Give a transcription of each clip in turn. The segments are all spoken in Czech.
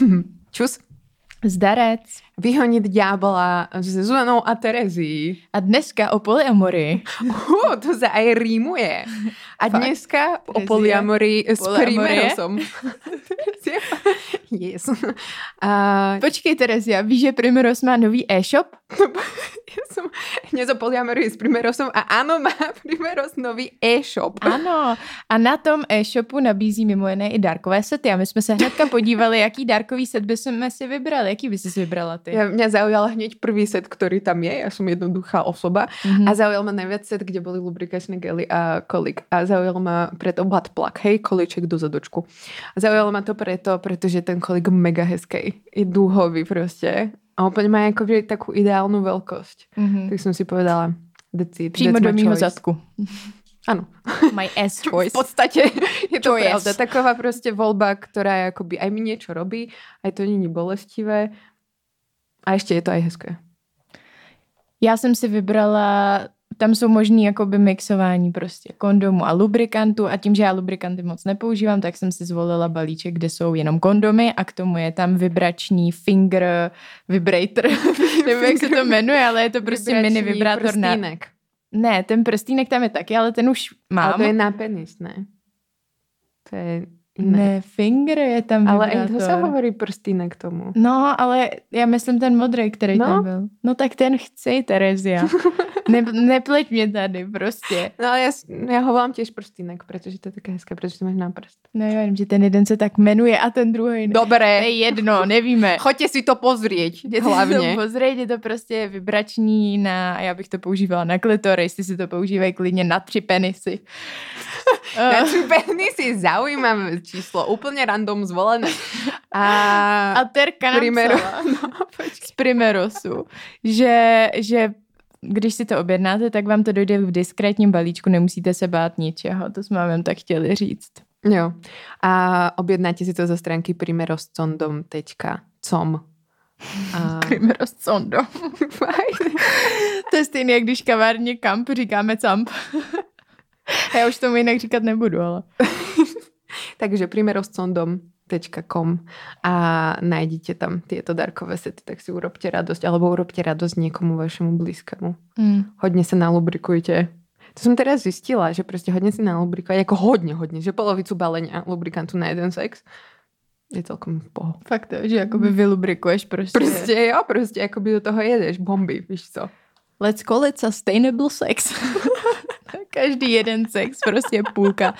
Čus. Zdarec. Vyhonit ďábla se Zuzanou a Terezí. A dneska o polyamorii. Uh, to sa aj rímuje. A Fakt? dneska o polyamorii s? Primerosom. yes. A Počkej, Terezia, víš, že Primeros má nový e-shop? ja som hneď o polyamorii s Primerosom a áno, má Primeros nový e-shop. Ano. A na tom e-shopu nabízí mimo jiné i dárkové sety. A my jsme se hnedka podívali, jaký dárkový set by jsme si vybrali. Jaký by si vybrala ty? Ja, mňa zaujal hneď prvý set, ktorý tam je. Ja som jednoduchá osoba. Mhm. A zaujal ma najviac set, kde boli lubrikačné gely a kolik. A zaujal ma preto butt plug, hej, kolíček do zadočku. A zaujalo ma to preto, pretože ten kolik mega hezký. Je dúhový proste. A úplne má akože takú ideálnu veľkosť. Mhm. Tak som si povedala, that's it. Přímo that's do my mýho zadku. Áno. My ass V choice. podstate je to Choice. pravda. Taková proste voľba, ktorá je akoby aj mi niečo robí, aj to není bolestivé. A ešte je to aj hezké. Já jsem si vybrala, tam jsou možný jakoby mixování prostě kondomu a lubrikantu a tím, že já lubrikanty moc nepoužívám, tak jsem si zvolila balíček, kde jsou jenom kondomy a k tomu je tam vibrační finger vibrator. Nevím, jak se to jmenuje, ale je to prostě Vibrační mini vibrátor na... prstínek. Ne, ten prstínek tam je taky, ale ten už mám. Ale to je na penis, ne? To je iné. Ne, finger je tam Ale aj to sa hovorí prstínek tomu. No, ale já myslím ten modrý, který No. tam byl. No tak ten chci, Terezia. Ne, nepleť mě tady prostě. No ale s- ja ho volám tiež prstínek, pretože to je také hezké, pretože to máš na prst. No jo, jenom, že ten jeden se tak jmenuje a ten druhý ne. Dobre, To je jedno, nevíme. choďte si to pozrieť, Jděte si hlavne. to pozrieť, je to prostě vibrační na, a já bych to používala na klitory, jestli si to používají klidně na tři penisy. Na tři penisy zaujímavé číslo, úplne random zvolené. A, a Terka nám Primero. psala z Primerosu, že, že když si to objednáte, tak vám to dojde v diskrétním balíčku, nemusíte se bát ničeho, to jsme vám tak chtěli říct. jo. A objednáte si to zo stránky primeroscondom.com. A... Primeros condo. To je stejné, jak když kavárně kamp říkáme camp. Já už tomu jinak říkat nebudu, ale... Takže primeroscondom.com a nájdete tam tieto darkové sety, tak si urobte radosť, alebo urobte radosť niekomu vašemu blízkemu. Mm. Hodne sa nalubrikujte. To som teraz zistila, že proste hodne si nalubrikujete, ako hodne, hodne, že polovicu balenia lubrikantu na jeden sex je celkom poho. Fakt že jakoby vylubrikuješ prostě. Proste jo, proste akoby do toho jedeš bomby, víš co. Let's call it sustainable sex. Každý jeden sex, prostě půlka.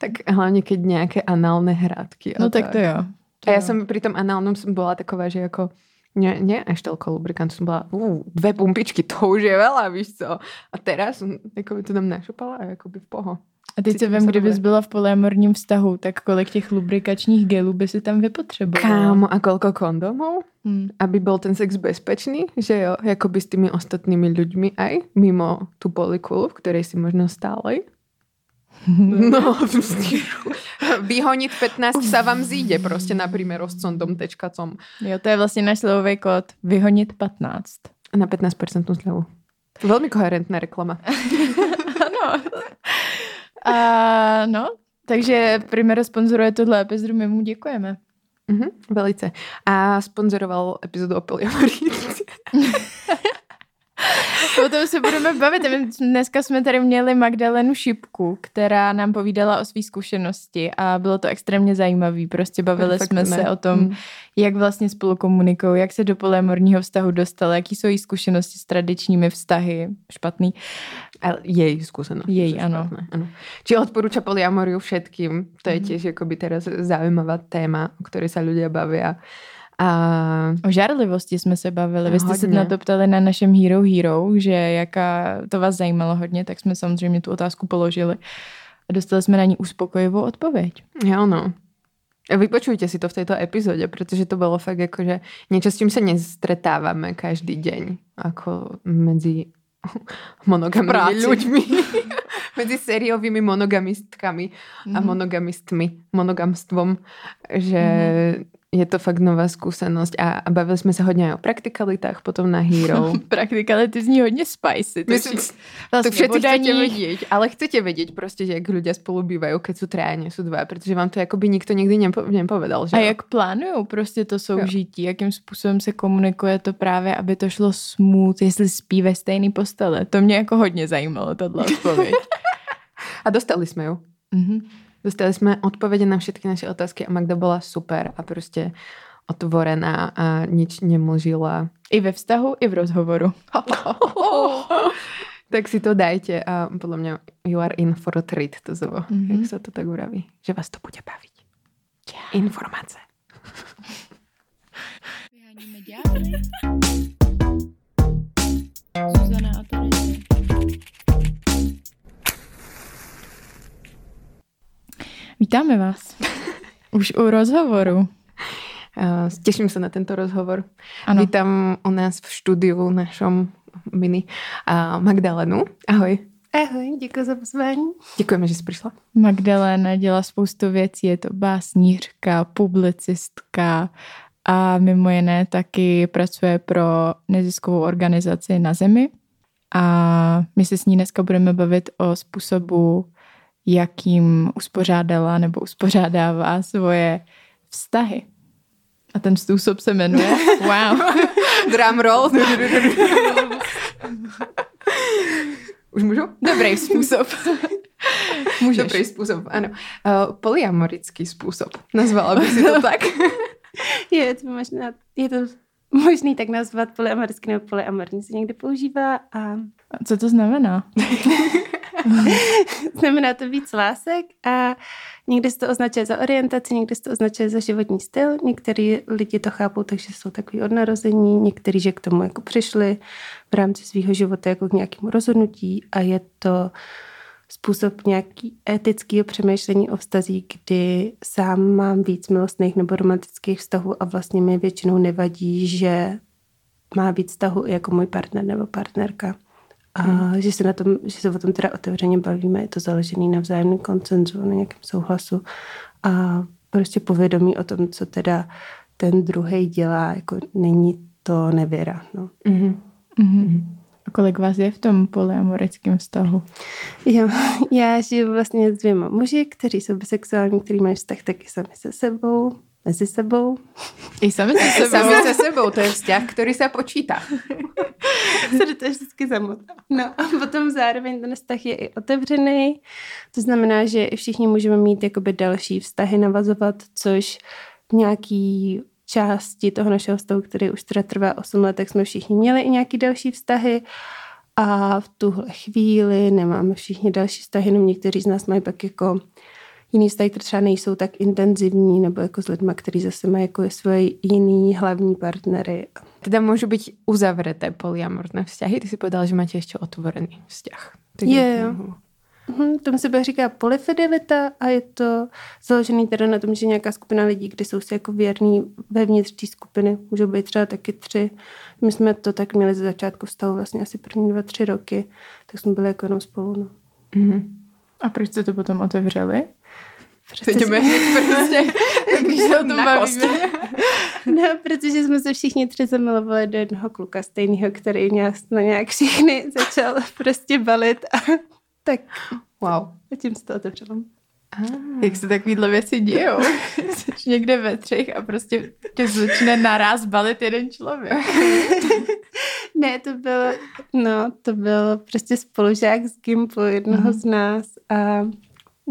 Tak hlavne keď nejaké análne hrádky. No tak to jo. To A ja jo. som pri tom análnom som bola taková, že ako nie, nie až toľko lubrikantu, som bola uh, dve pumpičky, to už je veľa, víš co. A teraz som akoby to tam našupala a akoby v poho. A teď se vem, kdybys byla v polyamorním vztahu, tak kolik těch lubrikačních gelů by si tam vypotřebovala? Kámo, a koľko kondomov? Hmm. Aby bol ten sex bezpečný, že jo, akoby s tými ostatnými ľuďmi aj, mimo tú polikulu, v ktorej si možno stále. No, vyhoniť 15 sa vám zíde proste na primeroscondom.com Jo, to je vlastně náš slovový kód. Vyhonit 15. na 15% zľavu. Veľmi koherentná reklama. ano. A no, takže Primero sponzoruje tohle epizodu, my mu děkujeme. Mhm, velice. A sponzoroval epizodu o polyamorii. O tom se budeme bavit. Dneska jsme tady měli Magdalenu Šipku, která nám povídala o své zkušenosti a bylo to extrémně zajímavé. Prostě bavili Fakt jsme ne. se o tom, Mm. jak vlastně spolu komunikují, jak se do polyamorního vztahu dostala, jaký jsou její zkušenosti s tradičními vztahy. Špatný. Ale jej skúsenosť. Jej, sú áno. špatné, áno. Či odporúča polyamoriu všetkým. To je Mhm. tiež akoby teraz zaujímavá téma, o ktorej sa ľudia bavia. A O žárlivosti jsme se bavili. Vy jste se Hodně. na to ptali na našem Hero Hero, že jaká to vás zajímalo hodně, tak jsme samozřejmě tu otázku položili. A dostali jsme na ní uspokojivou odpověď. jo, no. Vypočujte si to v tejto epizóde, pretože to bolo fakt akože niečo, s čím sa nestretávame každý deň. Ako medzi monogamnými práci. ľuďmi. medzi sériovými monogamistkami a Mhm. monogamistmi, monogamstvom, že je to fakt nová zkušenost a, a bavili jsme se hodně o praktikalitách potom na Hero. Praktikality zní hodně spicy. To, Myslím, to všetci chcete vědět, ale chcete vědět prostě, že jak lidé spolu bývají, keď jsou tráně, jsou dva, protože vám to jakoby nikdo nikdy nepo, nepovedal. Že a jak plánují prostě to soužití, jo. jakým způsobem se komunikuje to právě, aby to šlo smooth, jestli spí ve stejný postele. To mě jako hodně zajímalo, tohle odpověď. a dostali jsme ju. Mm-hmm. Dostali jsme odpovědi na všechny naše otázky a Magda byla super a prostě otvorená a nič nemlžila. I ve vztahu, i v rozhovoru. tak si to dajte a podle mě you are in for a treat, to zvo, mm-hmm. jak se to tak uraví. Že vás to bude bavit. Yeah. Informace. Vyháníme Zuzana a Tereza. Vítáme vás. Už u rozhovoru. Těším se na tento rozhovor. Ano. Vítám u nás v studiu našom mini Magdalenu. Ahoj. Ahoj, děkuji za pozvání. Děkujeme, že jsi přišla. Magdalena dělá spoustu věcí, je to básnířka, publicistka a mimo jiné taky pracuje pro neziskovou organizaci na Zemi. A my se s ní dneska budeme bavit o způsobu jakým uspořádala nebo uspořádává svoje vztahy. A ten způsob se jmenuje Wow. Drum roll. Už můžu? Dobrý způsob. Můžeš. Dobrý způsob, ano. Uh, polyamorický způsob. Nazvala bych si to tak. je to možná, je to možný tak nazvat polyamorický nebo polyamorní se někdy používá. A... a co to znamená? Znamená to víc lásek a někdy se to označuje za orientaci, někdy se to označuje za životní styl. Některý lidi to chápou, takže jsou takový od narození, někteří, že k tomu jako přišli v rámci svého života jako k nějakému rozhodnutí a je to způsob nějaký etického přemýšlení o vztazích, kdy sám mám víc milostných nebo romantických vztahů a vlastně mi většinou nevadí, že má víc vztahu jako můj partner nebo partnerka. A že se, na tom, že se o tom teda otevřeně bavíme, je to založený na vzájemném koncenzu, na nějakém souhlasu a prostě povědomí o tom, co teda ten druhý dělá, jako není to nevěra. No. Mm-hmm. Mm-hmm. A kolik vás je v tom polyamorickém vztahu? Jo, já žiju vlastně s dvěma muži, kteří jsou bisexuální, kteří mají vztah taky sami se sebou mezi sebou. I sami se sebou. sami se sebou, to je vzťah, který se počítá. se to vždycky zamotá. No a potom zároveň ten vztah je i otevřený, to znamená, že i všichni můžeme mít jakoby další vztahy navazovat, což v nějaký části toho našeho vztahu, který už teda trvá 8 let, tak jsme všichni měli i nějaký další vztahy a v tuhle chvíli nemáme všichni další vztahy, jenom někteří z nás mají pak jako jiný vztahy, které třeba nejsou tak intenzivní, nebo jako s lidmi, kteří zase mají jako svoje jiný hlavní partnery. Teda můžu být uzavřeté polyamorné vzťahy. Ty si povedal, že máte ještě otvorený vzťah. je, jo. Mhm, tomu se bude říká polyfidelita a je to založený teda na tom, že nějaká skupina lidí, kdy jsou si jako věrní vevnitř té skupiny, můžou být třeba taky tři. My jsme to tak měli ze začátku vztahu vlastně asi první dva, tři roky, tak jsme byli jako jenom spolu. No. Mm-hmm. A proč jste to potom otevřeli? Jdeme prostě, když se o tom bavíme. No, protože jsme se všichni tři zamilovali do jednoho kluka stejného, který nás na nějak všichni začal prostě balit a tak wow. A tím se to otevřelo. Ah. Jak se takovýhle věci dějou? Jsi někde ve třech a prostě tě začne naraz balit jeden člověk. ne, to bylo, no, to byl prostě spolužák z Gimplu, jednoho mm. z nás a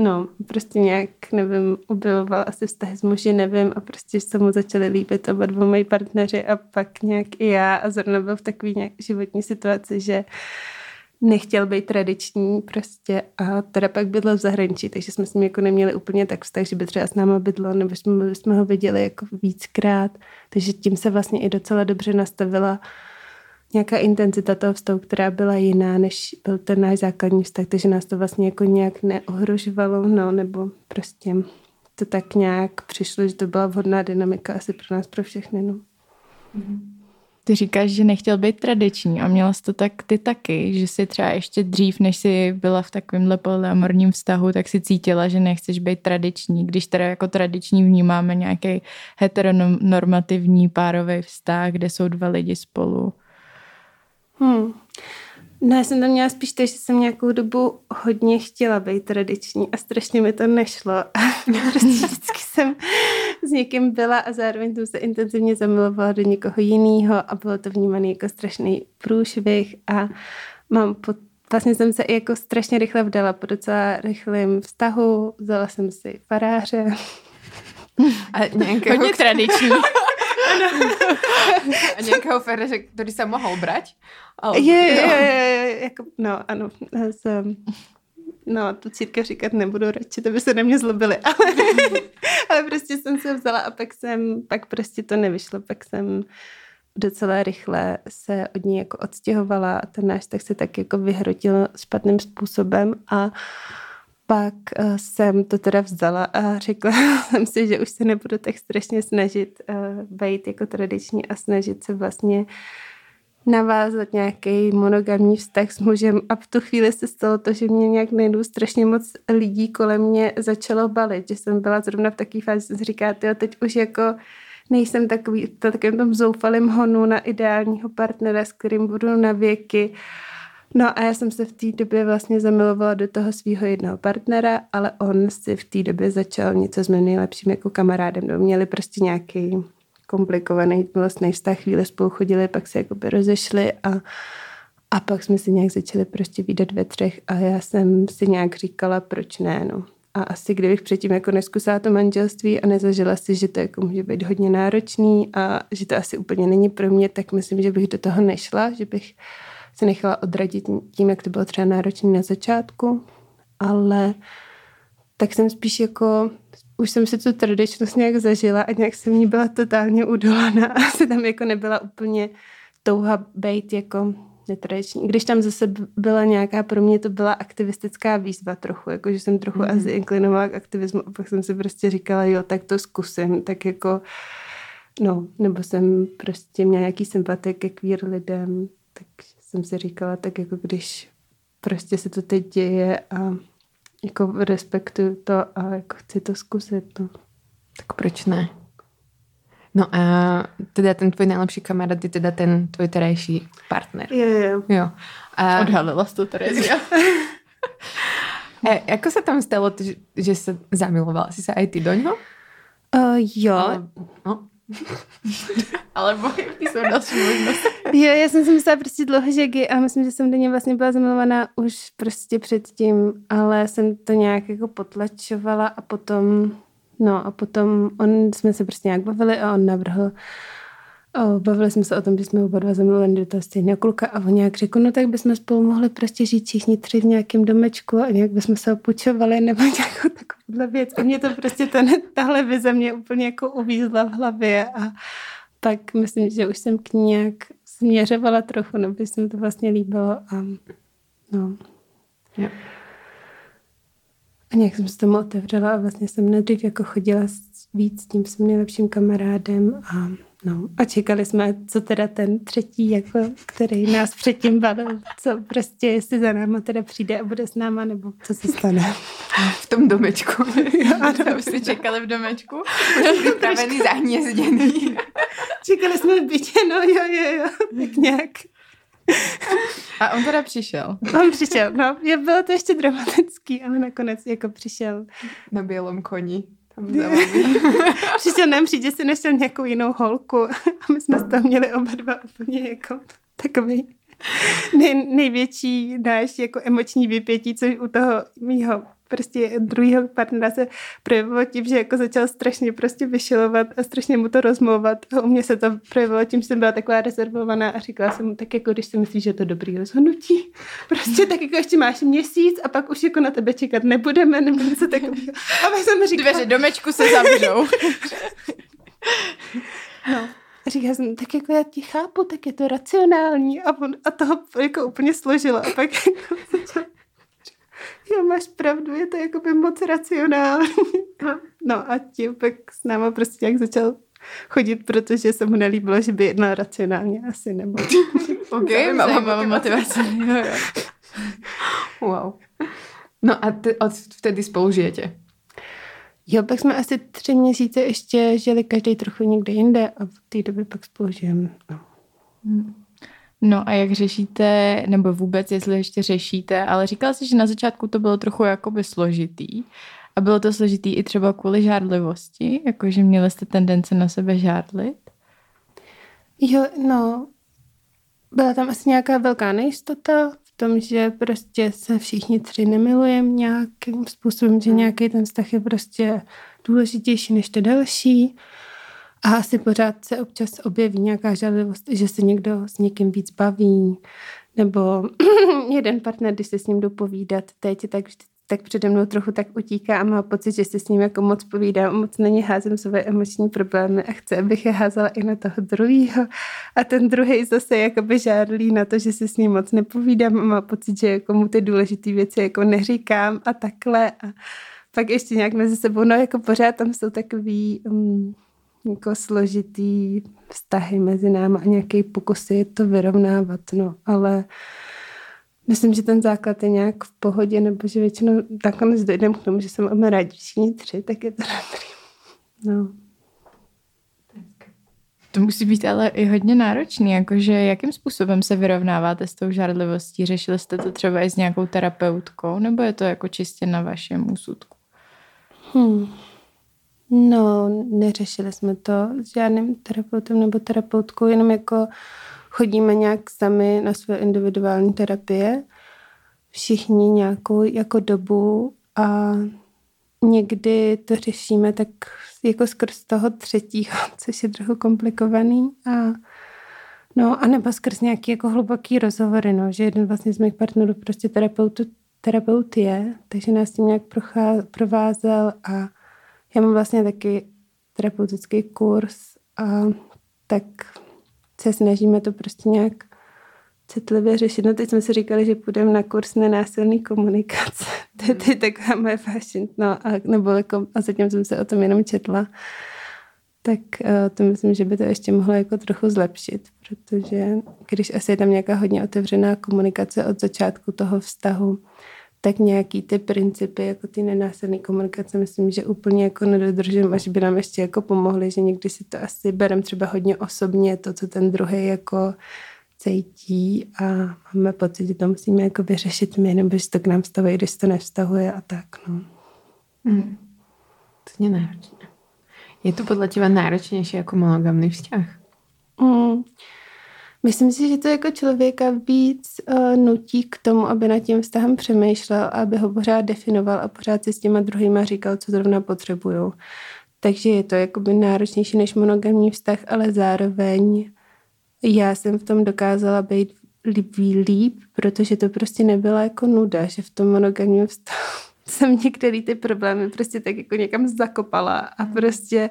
No, prostě nějak, nevím, objevoval asi vztahy s muži, nevím, a prostě se mu začaly líbit oba dva moji partneři a pak nějak i já a zrovna byl v takové nějak životní situaci, že nechtěl být tradiční prostě a teda pak bydlel v zahraničí, takže jsme s ním jako neměli úplně tak vztah, že by třeba s náma bydlo, nebo jsme, jsme ho viděli jako víckrát, takže tím se vlastně i docela dobře nastavila nějaká intenzita toho vztahu, která byla jiná, než byl ten náš základní vztah, takže nás to vlastně jako nějak neohrožovalo, no, nebo prostě to tak nějak přišlo, že to byla vhodná dynamika asi pro nás, pro všechny, no. Mm-hmm. Ty říkáš, že nechtěl být tradiční a měla jsi to tak ty taky, že si třeba ještě dřív, než jsi byla v takovémhle polyamorním vztahu, tak si cítila, že nechceš být tradiční, když teda jako tradiční vnímáme nějaký heteronormativní párový vztah, kde jsou dva lidi spolu. Hmm. No, já jsem tam měla spíš to, že jsem nějakou dobu hodně chtěla být tradiční a strašně mi to nešlo. Prostě vždycky jsem s někým byla a zároveň jsem se intenzivně zamilovala do někoho jiného a bylo to vnímané jako strašný průšvih a mám pod Vlastně jsem se i jako strašně rychle vdala po docela rychlém vztahu. Vzala jsem si faráře. A nějakého... Hodně tradiční. A nějakého faráře, který se mohl brať? Ale, je, je, je, je, jako, no, ano. Jsem, no, tu církev říkat nebudu radši, to by se na mě zlobili, ale, ale prostě jsem se vzala a pak jsem, pak prostě to nevyšlo, pak jsem docela rychle se od ní jako odstěhovala a ten náš tak se tak jako vyhrotil špatným způsobem a pak uh, jsem to teda vzala a řekla jsem si, že už se nebudu tak strašně snažit uh, být jako tradiční a snažit se vlastně navázat nějaký monogamní vztah s mužem a v tu chvíli se stalo to, že mě nějak najednou strašně moc lidí kolem mě začalo balit, že jsem byla zrovna v takové fázi, že jsem říká, jo, teď už jako nejsem takový, v takovém tom zoufalém honu na ideálního partnera, s kterým budu na věky. No a já jsem se v té době vlastně zamilovala do toho svého jednoho partnera, ale on si v té době začal něco s mým nejlepším jako kamarádem. No, měli prostě nějaký komplikovaný vlastně vztah, chvíli spolu chodili, pak se jakoby rozešli a, a pak jsme si nějak začali prostě výdat ve třech a já jsem si nějak říkala, proč ne, no. A asi kdybych předtím jako neskusila to manželství a nezažila si, že to jako může být hodně náročný a že to asi úplně není pro mě, tak myslím, že bych do toho nešla, že bych se nechala odradit tím, jak to bylo třeba náročné na začátku, ale tak jsem spíš jako už jsem si tu tradičnost nějak zažila a nějak jsem ní byla totálně udolaná. Asi tam jako nebyla úplně touha být jako netradiční. Když tam zase byla nějaká, pro mě to byla aktivistická výzva trochu, jako že jsem trochu mm. asi inklinovala k aktivismu a pak jsem si prostě říkala, jo, tak to zkusím, tak jako no, nebo jsem prostě měla nějaký sympatie ke queer lidem, tak jsem si říkala, tak jako když prostě se to teď děje a jako respektuju to a jako chci to zkusit. No. Tak proč ne? No a teda ten tvůj nejlepší kamarád je teda ten tvůj terajší partner. Jo, jo. jo. A... Odhalila jsi to, Terezia. e, jako se tam stalo, že, že se zamilovala? Jsi se aj ty do něho? Uh, jo. Ale, no. Alebo jsou další možnosti. Jo, já jsem si myslela prostě dlouho, že gay a myslím, že jsem do něj vlastně byla zamilovaná už prostě předtím, ale jsem to nějak jako potlačovala a potom, no a potom on, jsme se prostě nějak bavili a on navrhl bavili jsme se o tom, že jsme oba dva zamluveni do toho stejného kluka a on nějak řekl, no tak bychom spolu mohli prostě žít všichni tři v nějakém domečku a nějak bychom se opučovali nebo nějakou takovouhle věc. A mě to prostě ten, tahle vize mě úplně jako uvízla v hlavě a pak myslím, že už jsem k ní nějak směřovala trochu, nebo se mi to vlastně líbilo a no. Yeah. A nějak jsem se tomu otevřela a vlastně jsem nejdřív jako chodila víc s tím svým nejlepším kamarádem a No a čekali jsme, co teda ten třetí, jako, který nás předtím bavil, co prostě, jestli za náma teda přijde a bude s náma, nebo co se stane. V tom domečku. ano. Už jste čekali v domečku? Připravený, zahnězděný. čekali jsme v bytě, no jo, jo, jo, tak nějak. A on teda přišel. On přišel, no. Je, bylo to ještě dramatický, ale nakonec jako přišel. Na bělom koni. Nám přijít, že si našel nějakou jinou holku. A my jsme toho měli oba dva úplně jako takový nej, největší náš jako emoční vypětí, což u toho mýho prostě druhého partnera se projevilo tím, že jako začal strašně prostě vyšilovat a strašně mu to rozmlouvat. A u mě se to projevilo tím, že jsem byla taková rezervovaná a říkala jsem mu, tak jako když si myslíš, že je to dobrý rozhodnutí, prostě tak jako ještě máš měsíc a pak už jako na tebe čekat nebudeme, nebo něco takového. A pak jsem říkala... Dveře domečku se zavřou. no. A říkala jsem, tak jako já ti chápu, tak je to racionální. A, on, a toho jako úplně složila. A pak jako jo, máš pravdu, je to jako by moc racionální. no a tím pak s náma prostě nějak začal chodit, protože se mu nelíbilo, že by jednal racionálně asi nebo. ok, zajímavá motivace. wow. No a ty, od vtedy spolu žijete? Jo, pak jsme asi tři měsíce ještě žili každý trochu někde jinde a v té době pak spolu žijeme. No. No a jak řešíte, nebo vůbec, jestli ještě řešíte, ale říkala jsi, že na začátku to bylo trochu jakoby složitý. A bylo to složitý i třeba kvůli žádlivosti, jakože měli jste tendence na sebe žádlit? Jo, no, byla tam asi nějaká velká nejistota v tom, že prostě se všichni tři nemilujeme nějakým způsobem, že nějaký ten vztah je prostě důležitější než to další. A asi pořád se občas objeví nějaká žádlivost, že se někdo s někým víc baví, nebo jeden partner, když se s ním jdu povídat teď, tak, tak přede mnou trochu tak utíká a má pocit, že se s ním jako moc povídám, moc na ně házím své emoční problémy a chce, abych je házela i na toho druhého. A ten druhý zase jakoby žádlí na to, že se s ním moc nepovídám a má pocit, že jako mu ty důležité věci jako neříkám a takhle. A pak ještě nějak mezi sebou, no jako pořád tam jsou takový... Um, jako složitý vztahy mezi námi a nějaký pokusy to vyrovnávat, no, ale myslím, že ten základ je nějak v pohodě, nebo že většinou nakonec dojdeme k tomu, že jsme máme rádi všichni tři, tak je to dobrý. No. To musí být ale i hodně náročný, jakože jakým způsobem se vyrovnáváte s tou žárlivostí? Řešili jste to třeba i s nějakou terapeutkou, nebo je to jako čistě na vašem úsudku? Hmm. No, neřešili jsme to s žádným terapeutem nebo terapeutkou, jenom jako chodíme nějak sami na své individuální terapie, všichni nějakou jako dobu a někdy to řešíme tak jako skrz toho třetího, což je trochu komplikovaný a no a nebo skrz nějaký jako hluboký rozhovory, no, že jeden vlastně z mých partnerů prostě terapeutu, terapeut je, takže nás tím nějak provázel a já mám vlastně taky terapeutický kurz a tak se snažíme to prostě nějak citlivě řešit. No teď jsme si říkali, že půjdeme na kurz nenásilný komunikace. to je taková moje fashion. No a, nebo jako, a zatím jsem se o tom jenom četla. Tak uh, to myslím, že by to ještě mohlo jako trochu zlepšit, protože když asi je tam nějaká hodně otevřená komunikace od začátku toho vztahu, tak nějaký ty principy, jako ty nenásilné komunikace, myslím, že úplně jako nedodržím, až by nám ještě jako pomohly, že někdy si to asi berem třeba hodně osobně, to, co ten druhý jako cítí a máme pocit, že to musíme jako vyřešit my, nebo že to k nám stavuje, když to nevztahuje a tak, no. Hmm. To je náročné. Je to podle těba náročnější jako monogamný vztah? Mm. Myslím si, že to jako člověka víc uh, nutí k tomu, aby nad tím vztahem přemýšlel a aby ho pořád definoval a pořád si s těma druhýma říkal, co zrovna potřebují. Takže je to jakoby náročnější než monogamní vztah, ale zároveň já jsem v tom dokázala být líp, líp, protože to prostě nebyla jako nuda, že v tom monogamním vztahu jsem některé ty problémy prostě tak jako někam zakopala a prostě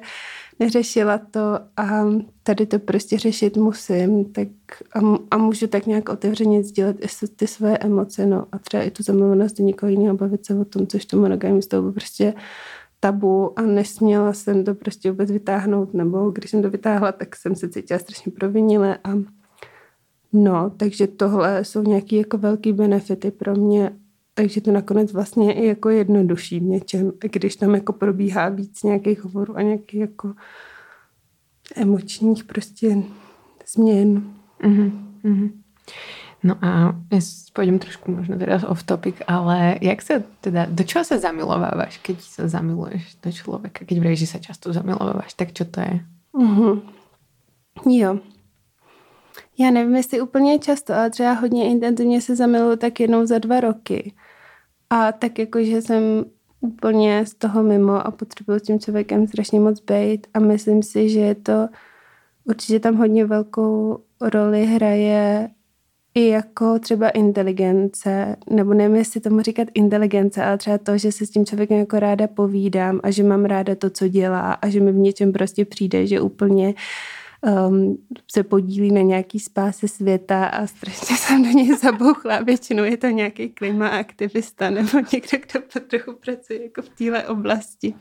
neřešila to a tady to prostě řešit musím tak a, a můžu tak nějak otevřeně sdílet ty své emoce, no. A třeba i tu zamilovanost do někoho jiného, bavit se o tom, což to monogamní toho prostě tabu a nesměla jsem to prostě vůbec vytáhnout, nebo když jsem to vytáhla, tak jsem se cítila strašně provinile a no, takže tohle jsou nějaký jako velký benefity pro mě takže to nakonec vlastně je i jako jednodušší v něčem, když tam jako probíhá víc nějakých hovorů a nějakých jako emočních prostě změn. Mm-hmm. mm-hmm. No a ja pôjdem trošku možno teraz off topic, ale jak sa teda, do čoho sa zamilovávaš, keď sa zamiluješ do človeka? Keď vreješ, že sa často zamilovávaš, tak čo to je? Mm-hmm. Jo. Já nevím, jestli úplně často, ale třeba hodně intenzivně se zamiluju tak jednou za dva roky. A tak jako, že jsem úplně z toho mimo a potřebuji s tím člověkem strašně moc být a myslím si, že je to určitě tam hodně velkou roli hraje i jako třeba inteligence, nebo nevím, jestli tomu říkat inteligence, ale třeba to, že se s tím člověkem jako ráda povídám a že mám ráda to, co dělá a že mi v něčem prostě přijde, že úplně um, se podílí na nějaký spáse světa a strašně jsem do něj zabouchla. Většinou je to nějaký klima aktivista nebo někdo, kdo trochu pracuje jako v téhle oblasti.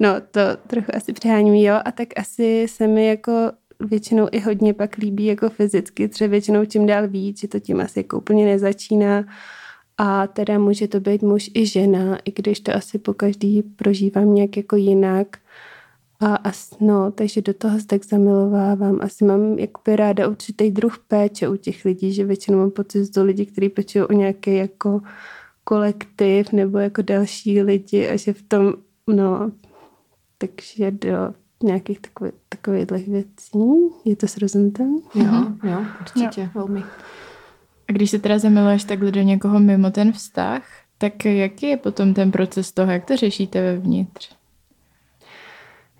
No, to trochu asi přeháním, jo. A tak asi se mi jako většinou i hodně pak líbí jako fyzicky, třeba většinou čím dál víc, že to tím asi jako úplně nezačíná. A teda může to být muž i žena, i když to asi po každý prožívám nějak jako jinak. A as, no, takže do toho se tak zamilovávám. Asi mám jakoby ráda určitý druh péče u těch lidí, že většinou mám pocit, že to lidi, kteří pečují o nějaký jako kolektiv nebo jako další lidi a že v tom, no, takže do nějakých takových, takových věcí. Je to srozumitelné? Jo, jo, určitě, jo. velmi. A když se teda zamiluješ takhle do někoho mimo ten vztah, tak jaký je potom ten proces toho, jak to řešíte vevnitř?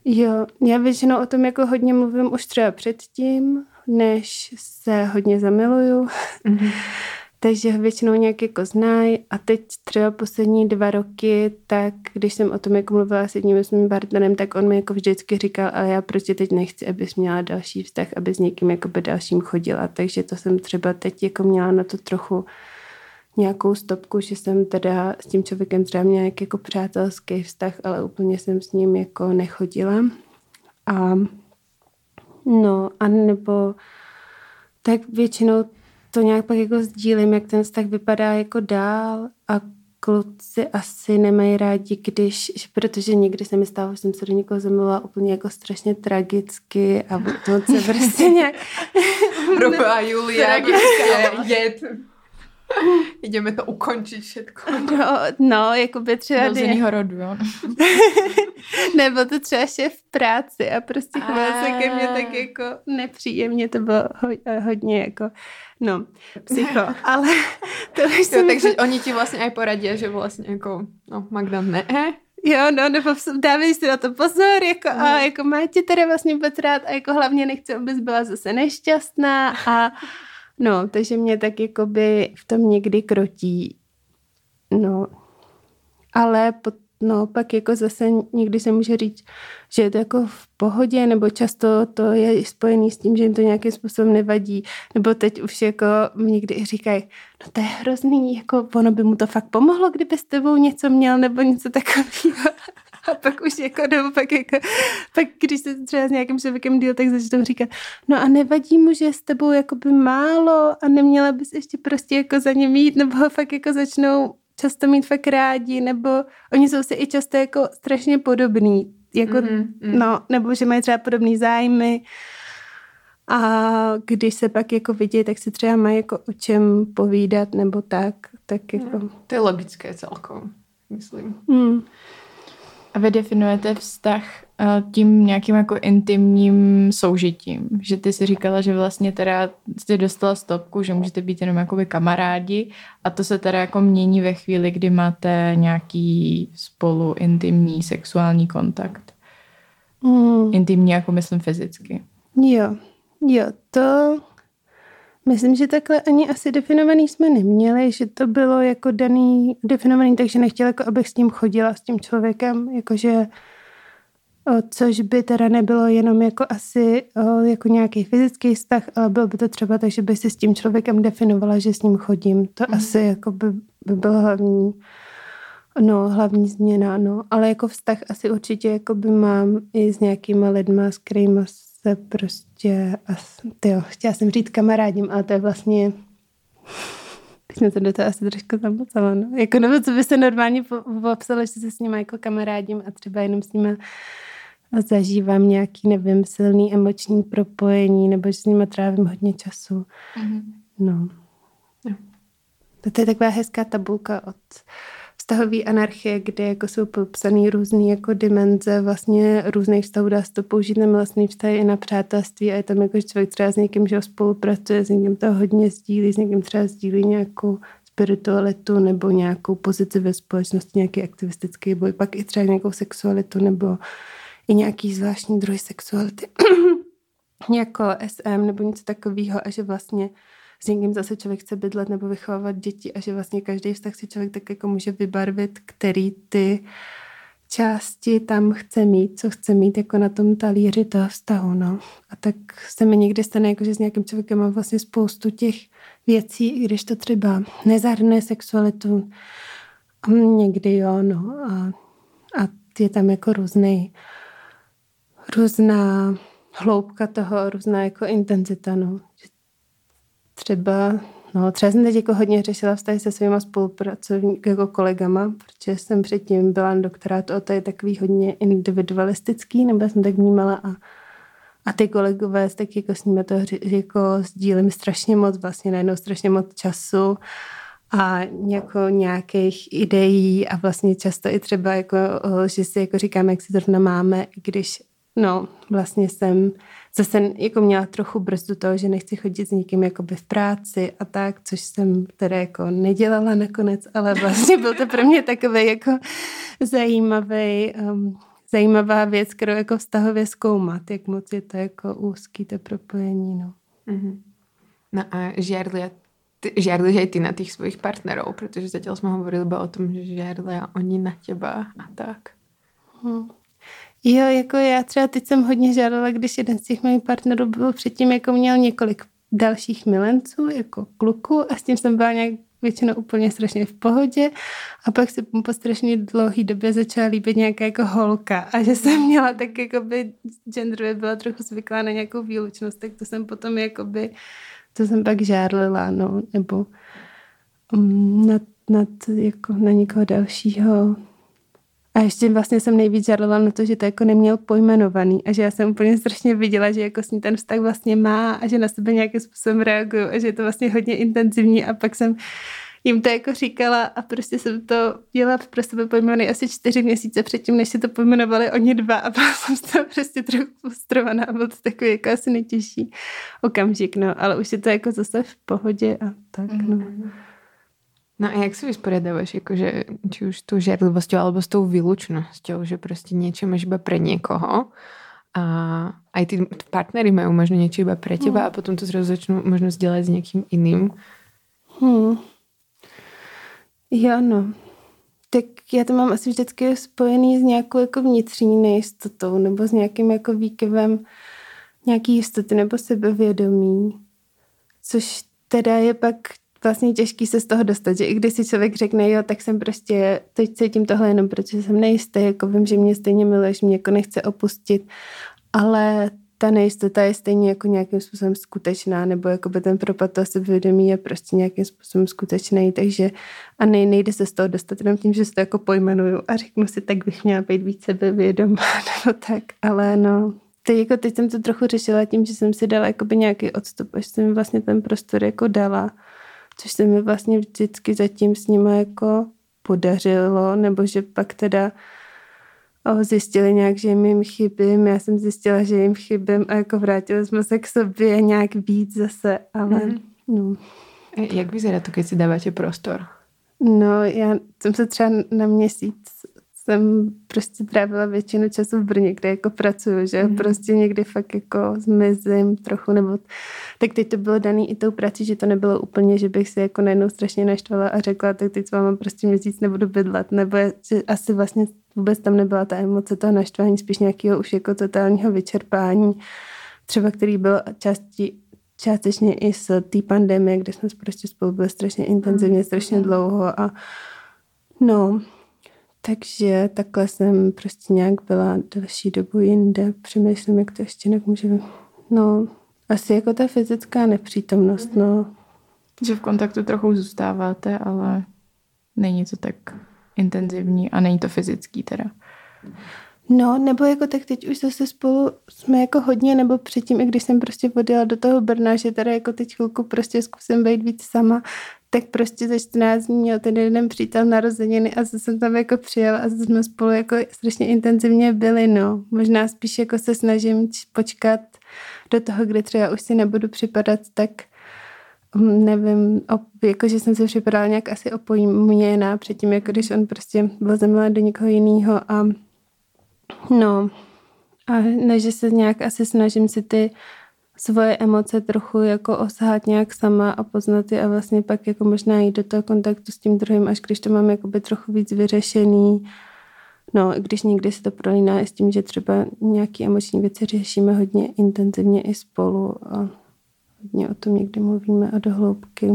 Jo, já většinou o tom jako hodně mluvím už třeba předtím, než se hodně zamiluju. Mm-hmm. Takže většinou nějak jako znají a teď třeba poslední dva roky, tak když jsem o tom jako mluvila s jedním svým partnerem, tak on mi jako vždycky říkal, ale já prostě teď nechci, abys měla další vztah, aby s někým jako by dalším chodila. Takže to jsem třeba teď jako měla na to trochu nějakou stopku, že jsem teda s tím člověkem třeba měla jako přátelský vztah, ale úplně jsem s ním jako nechodila. A no, a nebo tak většinou to nějak pak jako sdílím, jak ten vztah vypadá jako dál a kluci asi nemají rádi, když, protože někdy se mi stalo, že jsem se do někoho zamilovala úplně jako strašně tragicky a to se prostě nějak... Romeo a Julia, jed. Jdeme to ukončit všetko. No, no jako by třeba... Do z rodu, jo. Nebo to třeba šéf v práci a prostě choval se ke mně tak jako nepříjemně, to bylo hodně jako No, psycho, ale to už jo, takže oni ti vlastně aj poradí, že vlastně jako, no Magda ne. Jo, no, nebo dávej si na to pozor, jako, mm. a jako má tě teda vlastně moc rád a jako hlavně nechci, abys byla zase nešťastná a no, takže mě tak jako by v tom někdy krotí, no, ale pot, No, pak jako zase někdy se může říct, že je to jako v pohodě, nebo často to je spojený s tím, že jim to nějakým způsobem nevadí, nebo teď už jako někdy i říkají, no to je hrozný, jako ono by mu to fakt pomohlo, kdyby s tebou něco měl, nebo něco takového. A pak už jako, nebo pak jako, pak když se třeba s nějakým člověkem díl, tak začnou říkat, no a nevadí mu, že s tebou jako by málo a neměla bys ještě prostě jako za ním jít, nebo ho fakt jako začnou často mít fakt rádi, nebo oni jsou si i často jako strašně podobní, jako, mm-hmm. no, nebo že mají třeba podobné zájmy a když se pak jako vidí, tak si třeba mají jako o čem povídat nebo tak, tak jako... No, to je logické celkom, myslím. Mm. A vy definujete vztah eh, tím nějakým jako intimním soužitím, že ty si říkala, že vlastně teda jsi dostala stopku, že můžete být jenom jakoby kamarádi a to se teda jako mění ve chvíli, kdy máte nějaký spolu intimní sexuální kontakt. Mm. Intimní jako myslím fyzicky. Jo, jo, to Myslím, že takhle ani asi definovaný jsme neměli, že to bylo jako daný, definovaný, takže nechtěl, jako abych s tím chodila, s tím člověkem, jakože což by teda nebylo jenom jako asi jako nějaký fyzický vztah, ale bylo by to třeba tak, že by si s tím člověkem definovala, že s ním chodím. To mm. asi jako by, by bylo hlavní, no, hlavní změna, no. Ale jako vztah asi určitě jako by mám i s nějakýma lidma, s kterými se prostě, tyjo, chtěla jsem říct kamarádím, ale to je vlastně, teď jsme se do toho asi trošku zamocala, no. Jako nebo co by se normálně popsalo, že se s nimi jako kamarádím a třeba jenom s nimi zažívám nějaký, nevím, silný emoční propojení, nebo že s nimi trávím hodně času. Mm-hmm. No. no. To je taková hezká tabulka od vztahové anarchie, kde jako jsou popsané různé jako dimenze vlastně různých vztahů. Dá se to použít na milostný vztahy i na přátelství a je tam jako, člověk třeba s někým, že spolupracuje, s někým to hodně sdílí, s někým třeba sdílí nějakou spiritualitu nebo nějakou pozici ve společnosti, nějaký aktivistický boj, pak i třeba nějakou sexualitu nebo i nějaký zvláštní druhy sexuality, jako SM nebo něco takového a že vlastně s někým zase člověk chce bydlet nebo vychovávat děti a že vlastně každý vztah si člověk tak jako může vybarvit, který ty části tam chce mít, co chce mít jako na tom talíři toho vztahu, no. A tak se mi někdy stane, jako, že s nějakým člověkem mám vlastně spoustu těch věcí, i když to třeba nezahrnuje sexualitu. Někdy jo, no. A, a je tam jako různý, různá hloubka toho, různá jako intenzita, no. Třeba No, třeba jsem teď jako hodně řešila vztahy se svýma spolupracovníky, jako kolegama, protože jsem předtím byla na doktorátu a to je takový hodně individualistický, nebo jsem tak vnímala a, a ty kolegové, tak jako s nimi to jako sdílím strašně moc, vlastně najednou strašně moc času a jako nějakých ideí a vlastně často i třeba jako, že si jako říkáme, jak si zrovna máme, i když no, vlastně jsem zase jako měla trochu brzdu toho, že nechci chodit s někým jakoby v práci a tak, což jsem teda jako nedělala nakonec, ale vlastně byl to pro mě takový jako zajímavý, um, zajímavá věc, kterou jako vztahově zkoumat, jak moc je to jako úzký to propojení, no. Mm-hmm. No a žiarlia, ty, žiarli aj ty na tých svojich partnerov, protože zatiaľ sme hovorili iba o tom, že žiarlia oni na teba a tak. Hmm. Jo, jako já třeba teď jsem hodně žádala, když jeden z těch mých partnerů byl předtím, jako měl několik dalších milenců, jako kluku a s tím jsem byla nějak většinou úplně strašně v pohodě. A pak se po strašně dlouhé době začala líbit nějaká jako holka. A že jsem měla tak jako by genderově byla trochu zvyklá na nějakou výlučnost, tak to jsem potom jako by to jsem pak žárlila, no, nebo um, nad, nad, jako na někoho dalšího a ještě vlastně jsem nejvíc žádala na to, že to jako neměl pojmenovaný a že já jsem úplně strašně viděla, že jako s ní ten vztah vlastně má a že na sebe nějakým způsobem reagují a že je to vlastně hodně intenzivní a pak jsem jim to jako říkala a prostě jsem to dělala pro sebe pojmenovaný asi čtyři měsíce předtím, než si to pojmenovali oni dva a byla jsem z toho prostě trochu frustrovaná a byl to takový jako asi nejtěžší okamžik, no, ale už je to jako zase v pohodě a tak, no. Mm-hmm. No a jak si vysporiadávaš, akože, či už tou žiarlivosťou alebo s tou výlučnosťou, že prostě niečo máš iba pre niekoho a aj tí partnery majú možno niečo iba pre teba hmm. a potom to zrazu začnú možno sdělat s někým iným. Hmm. Jo, no. Tak já to mám asi vždycky spojený s nějakou jako vnitřní nejistotou nebo s nějakým jako výkyvem nějaký jistoty nebo sebevědomí. Což teda je pak vlastně těžký se z toho dostat, že i když si člověk řekne, jo, tak jsem prostě, teď cítím tohle jenom, protože jsem nejistý, jako vím, že mě stejně miluješ, mě jako nechce opustit, ale ta nejistota je stejně jako nějakým způsobem skutečná, nebo jako by ten propad toho sebevědomí je prostě nějakým způsobem skutečný, takže a nej, nejde se z toho dostat jenom tím, že se to jako pojmenuju a řeknu si, tak bych měla být víc sebevědomá, nebo tak, ale no, teď, jako teď jsem to trochu řešila tím, že jsem si dala jakoby nějaký odstup, až jsem vlastně ten prostor jako dala což se mi vlastně vždycky zatím s nimi jako podařilo, nebo že pak teda zjistili nějak, že jim chybím, já jsem zjistila, že jim chybím a jako vrátili jsme se k sobě nějak víc zase, ale mm-hmm. no. Jak vyzerá to, když si dáváte prostor? No, já jsem se třeba na měsíc jsem prostě trávila většinu času v Brně, kde jako pracuju, že mm. prostě někdy fakt jako zmizím trochu, nebo tak teď to bylo daný i tou prací, že to nebylo úplně, že bych se jako najednou strašně naštvala a řekla, tak teď s váma prostě měsíc nebudu bydlet, nebo je, že asi vlastně vůbec tam nebyla ta emoce toho naštvání, spíš nějakého už jako totálního vyčerpání, třeba který byl části, částečně i z té pandemie, kde jsme prostě spolu byli strašně intenzivně, strašně dlouho a no, takže takhle jsem prostě nějak byla další dobu jinde. Přemýšlím, jak to ještě jinak může... No, asi jako ta fyzická nepřítomnost, no. Že v kontaktu trochu zůstáváte, ale není to tak intenzivní a není to fyzický teda. No, nebo jako tak teď už zase spolu jsme jako hodně, nebo předtím, i když jsem prostě odjela do toho Brna, že teda jako teď chvilku prostě zkusím být víc sama, tak prostě za 14 dní měl ten jeden přítel narozeniny a zase jsem tam jako přijela a zase jsme spolu jako strašně intenzivně byli, no. Možná spíš jako se snažím počkat do toho, kdy třeba už si nebudu připadat tak hm, nevím, jako že jsem se připadala nějak asi opojměná předtím, jako když on prostě byl zemlá do někoho jiného a no a že se nějak asi snažím si ty svoje emoce trochu jako osahat nějak sama a poznat je a vlastně pak jako možná jít do toho kontaktu s tím druhým, až když to mám jakoby trochu víc vyřešený. No, když někdy se to prolíná s tím, že třeba nějaké emoční věci řešíme hodně intenzivně i spolu a hodně o tom někdy mluvíme a do hloubky.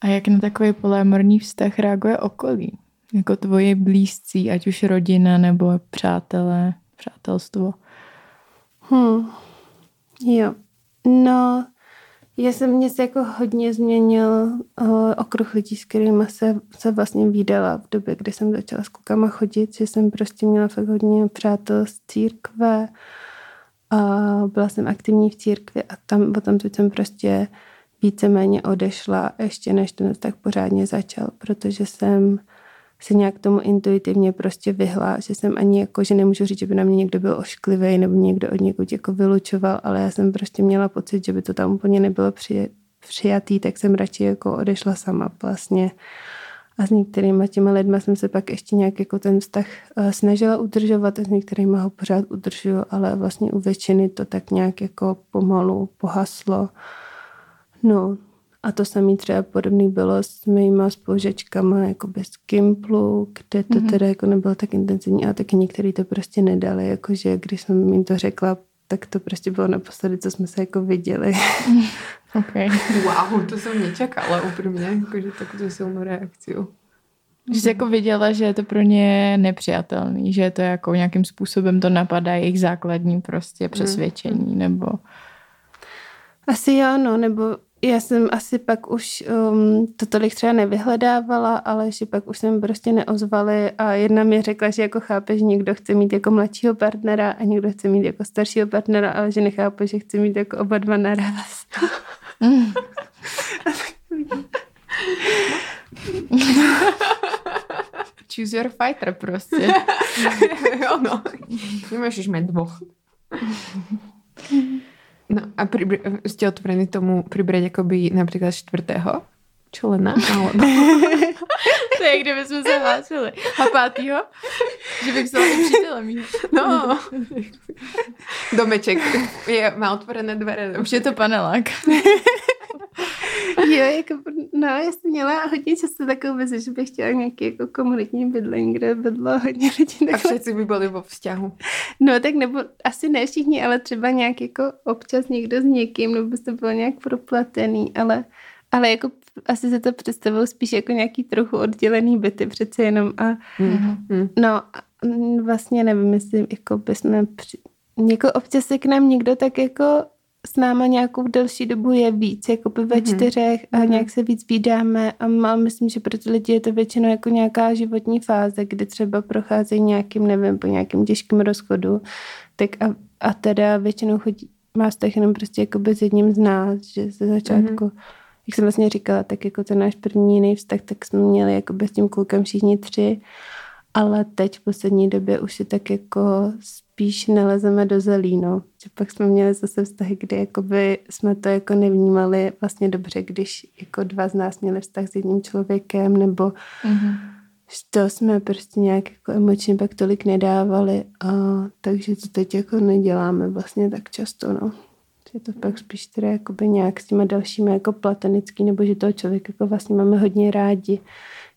A jak na takový polémorný vztah reaguje okolí? Jako tvoje blízcí, ať už rodina nebo přátelé, přátelstvo? Hmm. Jo. No, já jsem mě se jako hodně změnil uh, okruh lidí, s kterými se, se vlastně výdala v době, kdy jsem začala s klukama chodit, že jsem prostě měla fakt hodně přátel z církve a byla jsem aktivní v církvi a tam potom jsem prostě víceméně odešla ještě než ten tak pořádně začal, protože jsem se nějak tomu intuitivně prostě vyhla, že jsem ani jako, že nemůžu říct, že by na mě někdo byl ošklivý nebo někdo od někud jako vylučoval, ale já jsem prostě měla pocit, že by to tam úplně nebylo při, přijatý, tak jsem radši jako odešla sama vlastně. A s některými těma lidmi jsem se pak ještě nějak jako ten vztah eh, snažila udržovat a s některými ho pořád udržuju, ale vlastně u většiny to tak nějak jako pomalu pohaslo. No, a to samé třeba podobný bylo s mýma spolužečkama jako bez Gimplu, kde to mm-hmm. teda jako nebylo tak intenzivní, a taky některý to prostě nedali, jakože když jsem jim to řekla, tak to prostě bylo naposledy, co jsme se jako viděli. okay. Wow, to jsem nečekala úplně, jakože takovou silnou reakci. Že jsi jako viděla, že je to pro ně nepřijatelný, že je to jako nějakým způsobem to napadá jejich základní prostě přesvědčení, nebo... Asi jo, no, nebo já jsem asi pak už um, to tolik třeba nevyhledávala, ale že pak už jsem prostě neozvali a jedna mi řekla, že jako chápe, že někdo chce mít jako mladšího partnera a někdo chce mít jako staršího partnera, ale že nechápe, že chce mít jako oba dva naraz. Choose your fighter prostě. jo no, nemůžeš mít dvoch. No a pri, ste otvorení tomu pribrať akoby napríklad čtvrtého člena? Alebo... to je, kdyby jsme se hlásili. A pátýho? Že bych vzala přítelem. No. Domeček je, má otvorené dvere. Už je to panelák. jo, jako, no, já jsem měla hodně často takovou vizi, že bych chtěla nějaký jako komunitní bydlení, kde bydlo hodně lidí. Takhle. A všichni by byli vo vzťahu. No, tak nebo asi ne všichni, ale třeba nějak jako občas někdo s někým, nebo by to bylo nějak propletený, ale, ale jako asi se to představují spíš jako nějaký trochu oddělený byty přece jenom a mm-hmm. no vlastně nevím, jestli jako bychom při, jako občas se k nám někdo tak jako s náma nějakou delší dobu je víc, jako by ve mm-hmm. čtyřech a mm-hmm. nějak se víc vídáme a má, myslím, že pro ty lidi je to většinou jako nějaká životní fáze, kdy třeba procházejí nějakým, nevím, po nějakým těžkým rozchodu, tak a, a teda většinou chodí, má vztah jenom prostě jako s jedním z nás, že ze začátku, mm-hmm. jak jsem vlastně říkala, tak jako ten náš první jiný vztah, tak jsme měli jako s tím klukem všichni tři ale teď v poslední době už si tak jako spíš nelezeme do zelí, no. Že pak jsme měli zase vztahy, kdy jakoby jsme to jako nevnímali vlastně dobře, když jako dva z nás měli vztah s jedním člověkem, nebo mm-hmm. to jsme prostě nějak jako emočně pak tolik nedávali, a takže to teď jako neděláme vlastně tak často, no. Je to pak spíš teda jakoby nějak s těma dalšími jako platonický, nebo že toho člověka jako vlastně máme hodně rádi.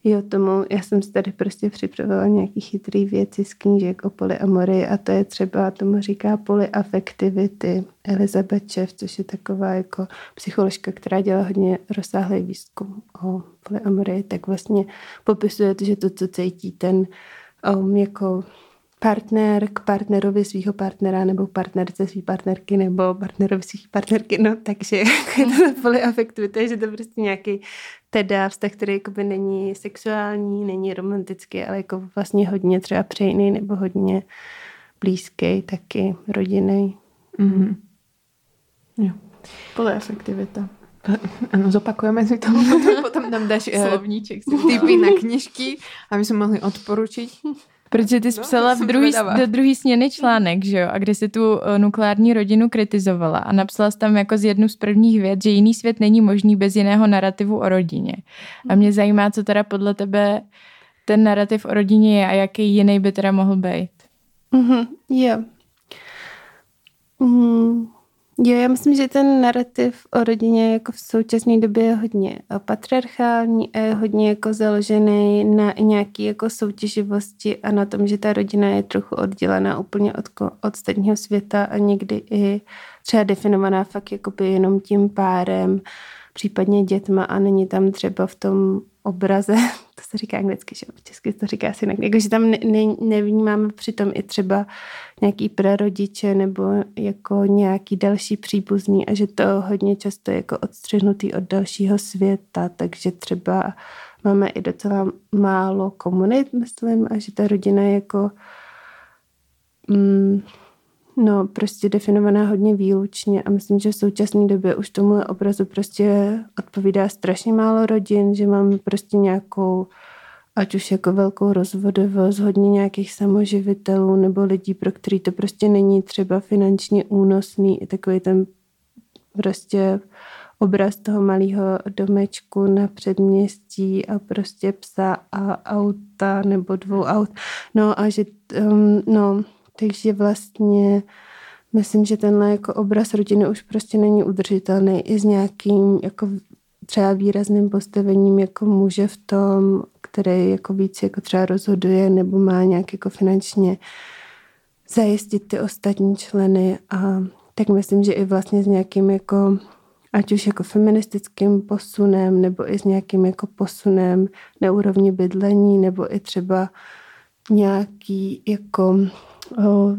Jo, tomu, já jsem si tady prostě připravila nějaký chytrý věci z knížek o polyamory a to je třeba, tomu říká polyafektivity Elizabeth Čev, což je taková jako psycholožka, která dělá hodně rozsáhlý výzkum o polyamory, tak vlastně popisuje to, že to, co cítí ten um, jako partner k partnerovi svého partnera nebo partnerce své partnerky nebo partnerovi své partnerky, no takže je to polyafektivita, že to prostě nějaký teda vztah, který jakoby není sexuální, není romantický, ale jako vlastně hodně třeba přejný nebo hodně blízký, taky rodinný. Mm-hmm. Jo. Polyafektivita. Ano, zopakujeme si to, potom, potom nám dáš eh, Slovníček, typy na knižky, aby jsme mohli odporučit. Protože ty jsi no, psala v druhý, do druhé směny článek, že jo, a kde si tu eh, nukleární rodinu kritizovala a napsala jsi tam jako z jednu z prvních věd, že jiný svět není možný bez jiného narrativu o rodině. A mě zajímá, co teda podle tebe ten narrativ o rodině je a jaký jiný by teda mohl být. Mm-hmm, jo. Yeah. Mm, Jo, já myslím, že ten narrativ o rodině jako v současné době je hodně patriarchální a je hodně jako založený na nějaký jako soutěživosti a na tom, že ta rodina je trochu oddělená úplně od, od ostatního světa a někdy i třeba definovaná fakt jakoby jenom tím párem, případně dětma a není tam třeba v tom obraze, se říká anglicky, že v česky to říká asi jinak, jako, že tam ne, ne, nevnímáme přitom i třeba nějaký prarodiče nebo jako nějaký další příbuzný a že to hodně často je jako odstřihnutý od dalšího světa, takže třeba máme i docela málo komunit, myslím, a že ta rodina je jako mm, No, prostě definovaná hodně výlučně a myslím, že v současné době už tomu obrazu prostě odpovídá strašně málo rodin, že máme prostě nějakou, ať už jako velkou rozvodovost, hodně nějakých samoživitelů nebo lidí, pro který to prostě není třeba finančně únosný, i takový ten prostě obraz toho malého domečku na předměstí a prostě psa a auta nebo dvou aut. No a že, um, no, takže vlastně myslím, že tenhle jako obraz rodiny už prostě není udržitelný i s nějakým jako třeba výrazným postavením jako muže v tom, který jako víc jako třeba rozhoduje nebo má nějak jako finančně zajistit ty ostatní členy. A tak myslím, že i vlastně s nějakým jako ať už jako feministickým posunem nebo i s nějakým jako posunem na úrovni bydlení nebo i třeba nějaký jako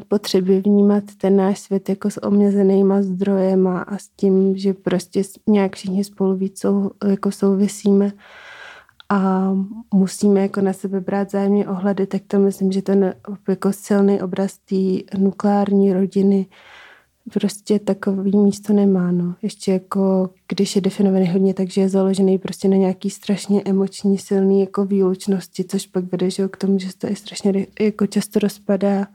potřeby vnímat ten náš svět jako s omezenýma zdrojema a s tím, že prostě nějak všichni spolu víc sou, jako souvisíme a musíme jako na sebe brát zájemně ohledy, tak to myslím, že ten jako silný obraz té nukleární rodiny prostě takový místo nemá. No. Ještě jako, když je definovaný hodně, takže je založený prostě na nějaký strašně emoční, silný jako výlučnosti, což pak vede že k tomu, že se to i strašně jako často rozpadá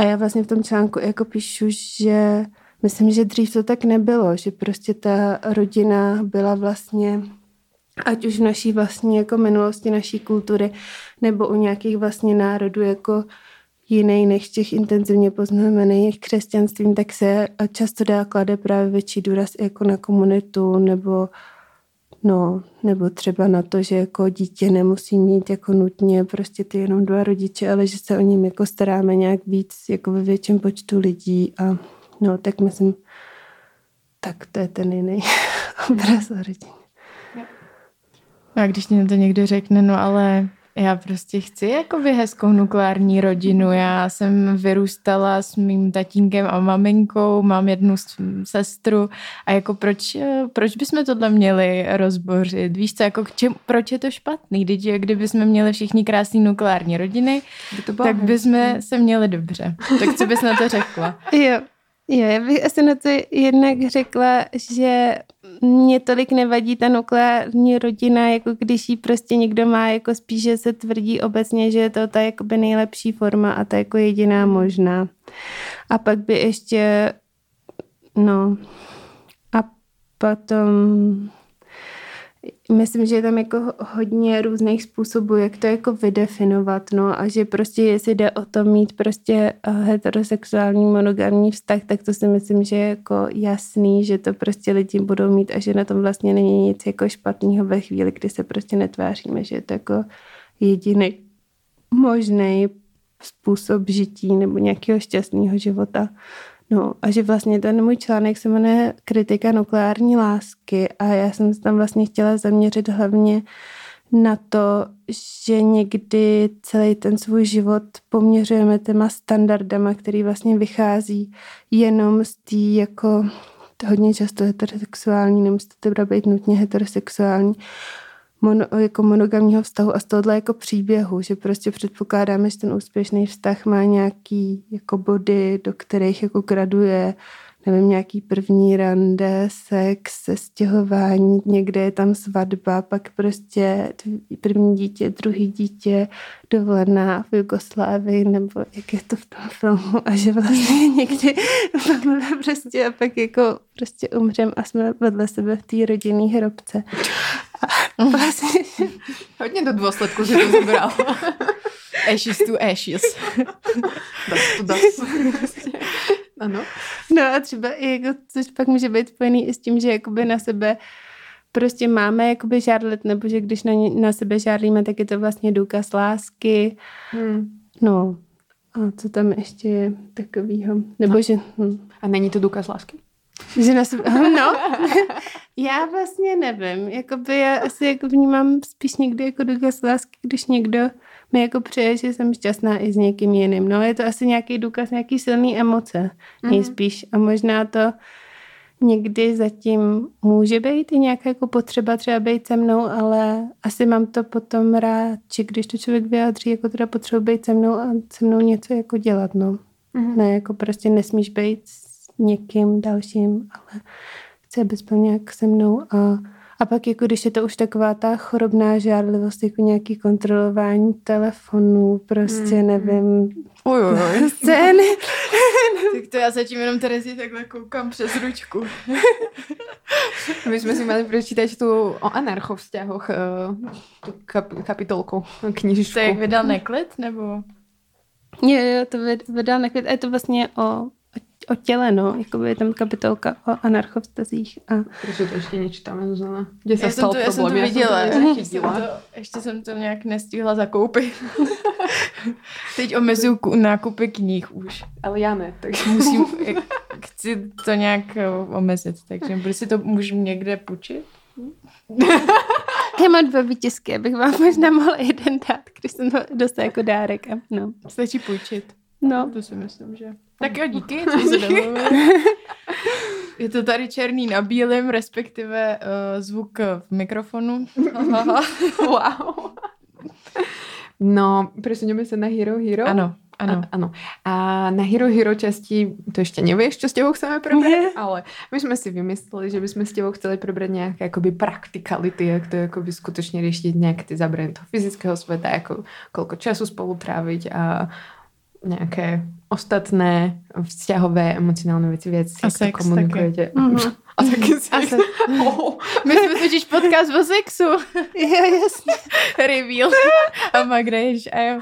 a já vlastně v tom článku jako píšu, že myslím, že dřív to tak nebylo, že prostě ta rodina byla vlastně ať už v naší vlastní jako minulosti, naší kultury, nebo u nějakých vlastně národů jako jiný než těch intenzivně poznamených křesťanstvím, tak se často dá klade právě větší důraz jako na komunitu nebo No, nebo třeba na to, že jako dítě nemusí mít jako nutně prostě ty jenom dva rodiče, ale že se o ním jako staráme nějak víc jako ve větším počtu lidí a no, tak myslím, tak to je ten jiný obraz o rodině. A když mě to někdo řekne, no ale já prostě chci jakoby hezkou nukleární rodinu. Já jsem vyrůstala s mým tatínkem a maminkou, mám jednu sestru a jako proč, proč bychom tohle měli rozbořit? Víš co, jako čem, proč je to špatný? Když, kdyby jsme měli všichni krásný nukleární rodiny, by to tak bychom se měli dobře. Tak co bys na to řekla? Jo, Jo, já bych asi na to jednak řekla, že mě tolik nevadí ta nukleární rodina, jako když ji prostě někdo má, jako spíš, že se tvrdí obecně, že je to ta jakoby nejlepší forma a ta jako jediná možná. A pak by ještě, no, a potom Myslím, že je tam jako hodně různých způsobů, jak to jako vydefinovat, no a že prostě jestli jde o to mít prostě eh, heterosexuální monogamní vztah, tak to si myslím, že je jako jasný, že to prostě lidi budou mít a že na tom vlastně není nic jako špatného ve chvíli, kdy se prostě netváříme, že je to jako jediný možný způsob žití nebo nějakého šťastného života. No a že vlastně ten můj článek se jmenuje Kritika nukleární lásky a já jsem se tam vlastně chtěla zaměřit hlavně na to, že někdy celý ten svůj život poměřujeme těma standardama, který vlastně vychází jenom z té jako hodně často heterosexuální, nemusíte teda být nutně heterosexuální, mono, jako monogamního vztahu a z tohohle jako příběhu, že prostě předpokládáme, že ten úspěšný vztah má nějaký jako body, do kterých jako graduje nevím, nějaký první rande, sex, sestěhování, někde je tam svatba, pak prostě první dítě, druhý dítě, dovolená v Jugoslávii, nebo jak je to v tom filmu, a že vlastně někdy prostě a pak jako prostě umřem a jsme vedle sebe v té rodinné hrobce. Vlastně... Hodně do důsledku že to zbral. ashes to ashes. das to das. Ano. No a třeba i jako, což pak může být spojený i s tím, že jakoby na sebe prostě máme jakoby žádlit, nebo že když na, ně, na sebe žádlíme, tak je to vlastně důkaz lásky. Hmm. No a co tam ještě je takovýho? Nebo no. že... Hm. A není to důkaz lásky? Že na sebe, no, já vlastně nevím, jakoby já asi jako vnímám spíš někdy jako důkaz lásky, když někdo mi jako přeje, že jsem šťastná i s někým jiným. No, je to asi nějaký důkaz, nějaký silný emoce mm-hmm. nejspíš. A možná to někdy zatím může být i nějaká jako potřeba třeba být se mnou, ale asi mám to potom rád, či když to člověk vyjádří, jako teda potřebuji být se mnou a se mnou něco jako dělat, no. Mm-hmm. Ne, jako prostě nesmíš být někým dalším, ale chce bys byl nějak se mnou a a pak jako když je to už taková ta chorobná žárlivost, jako nějaký kontrolování telefonů, prostě mm. nevím, Uj, uj. scény. tak to já zatím jenom Terezi takhle koukám přes ručku. My jsme si měli prečítať tu o anarchovzťahoch, eh, tu kap- kapitolku, knižičku. To jak vydal Neklid, nebo? Jo, jo, to vydal neklid. A je to vlastně o o těle, no. Jakoby je tam kapitolka o anarchovstazích. A... Protože to ještě nečítáme, Zuzana. Kde se Já jsem to, já jsem to viděla. Já Jsem jsem to, ještě jsem to nějak nestihla zakoupit. Teď omezuju ku- nákupy knih už. Ale já ne, takže Musím, jak- chci to nějak eh, omezit, takže budu si to můžu někde půjčit? Já mám dva výtisky, abych vám možná mohla jeden dát, když jsem to dostala jako dárek. No. Stačí půjčit. no. To si myslím, že... Tak jo, díky, co se. Je to tady černý na bílém, respektive uh, zvuk v mikrofonu. wow. No, presuneme sa na Hero Hero. ano, ano. A, áno. A na Hero Hero časti, to ešte nevieš, čo s tebou chceme prebrať, Nie. ale my sme si vymysleli, že by sme s tebou chceli prebrať nejaké akoby praktikality, jak to akoby skutočne riešiť nejaké tie zabranie toho fyzického sveta, ako koľko času spolu tráviť a nejaké ostatné vzťahové, emocionálne veci, viac, A jak to sex komunikujete. Mhm. A taky sex. A sex. Oh. My jsme totiž podcast o sexu. Jo, jasně. Reveal. A Magda jež, a jo.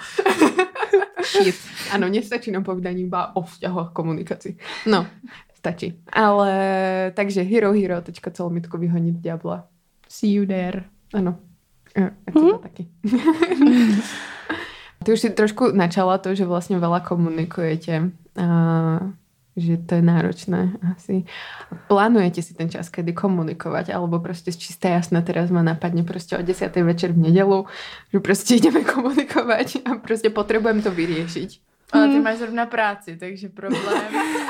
Shit. Áno, nestačí nám povedanie iba o vzťahoch a komunikácii. No, stačí. Ale takže hero hero, teďka celomitko vyhoniť diabla. See you there. Áno. Ja, ja teba taky. Ty už si trošku načala to, že vlastne veľa komunikujete. A že to je náročné asi. Plánujete si ten čas, kedy komunikovať, alebo proste z čisté jasné teraz ma napadne proste o 10. večer v nedelu, že proste ideme komunikovať a proste potrebujem to vyriešiť. Ale ty máš zrovna práci, takže problém.